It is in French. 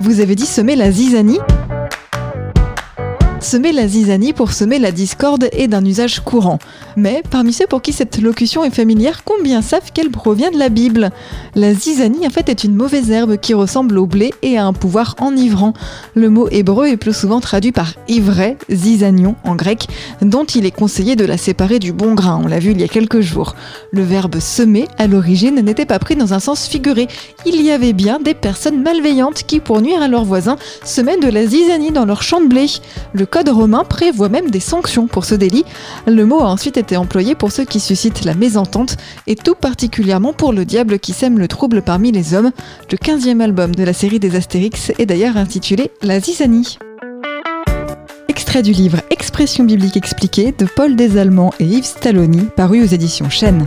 Vous avez dit semer la zizanie Semer la zizanie pour semer la discorde est d'un usage courant. Mais parmi ceux pour qui cette locution est familière, combien savent qu'elle provient de la Bible? La zizanie en fait est une mauvaise herbe qui ressemble au blé et a un pouvoir enivrant. Le mot hébreu est plus souvent traduit par ivraie, zizanion en grec, dont il est conseillé de la séparer du bon grain, on l'a vu il y a quelques jours. Le verbe semer à l'origine n'était pas pris dans un sens figuré. Il y avait bien des personnes malveillantes qui, pour nuire à leurs voisins, semaient de la zizanie dans leur champ de blé. Code romain prévoit même des sanctions pour ce délit. Le mot a ensuite été employé pour ceux qui suscitent la mésentente et tout particulièrement pour le diable qui sème le trouble parmi les hommes. Le 15e album de la série des Astérix est d'ailleurs intitulé La Zizanie. Extrait du livre Expression biblique expliquée de Paul Desallemands et Yves Stalloni, paru aux éditions Chênes.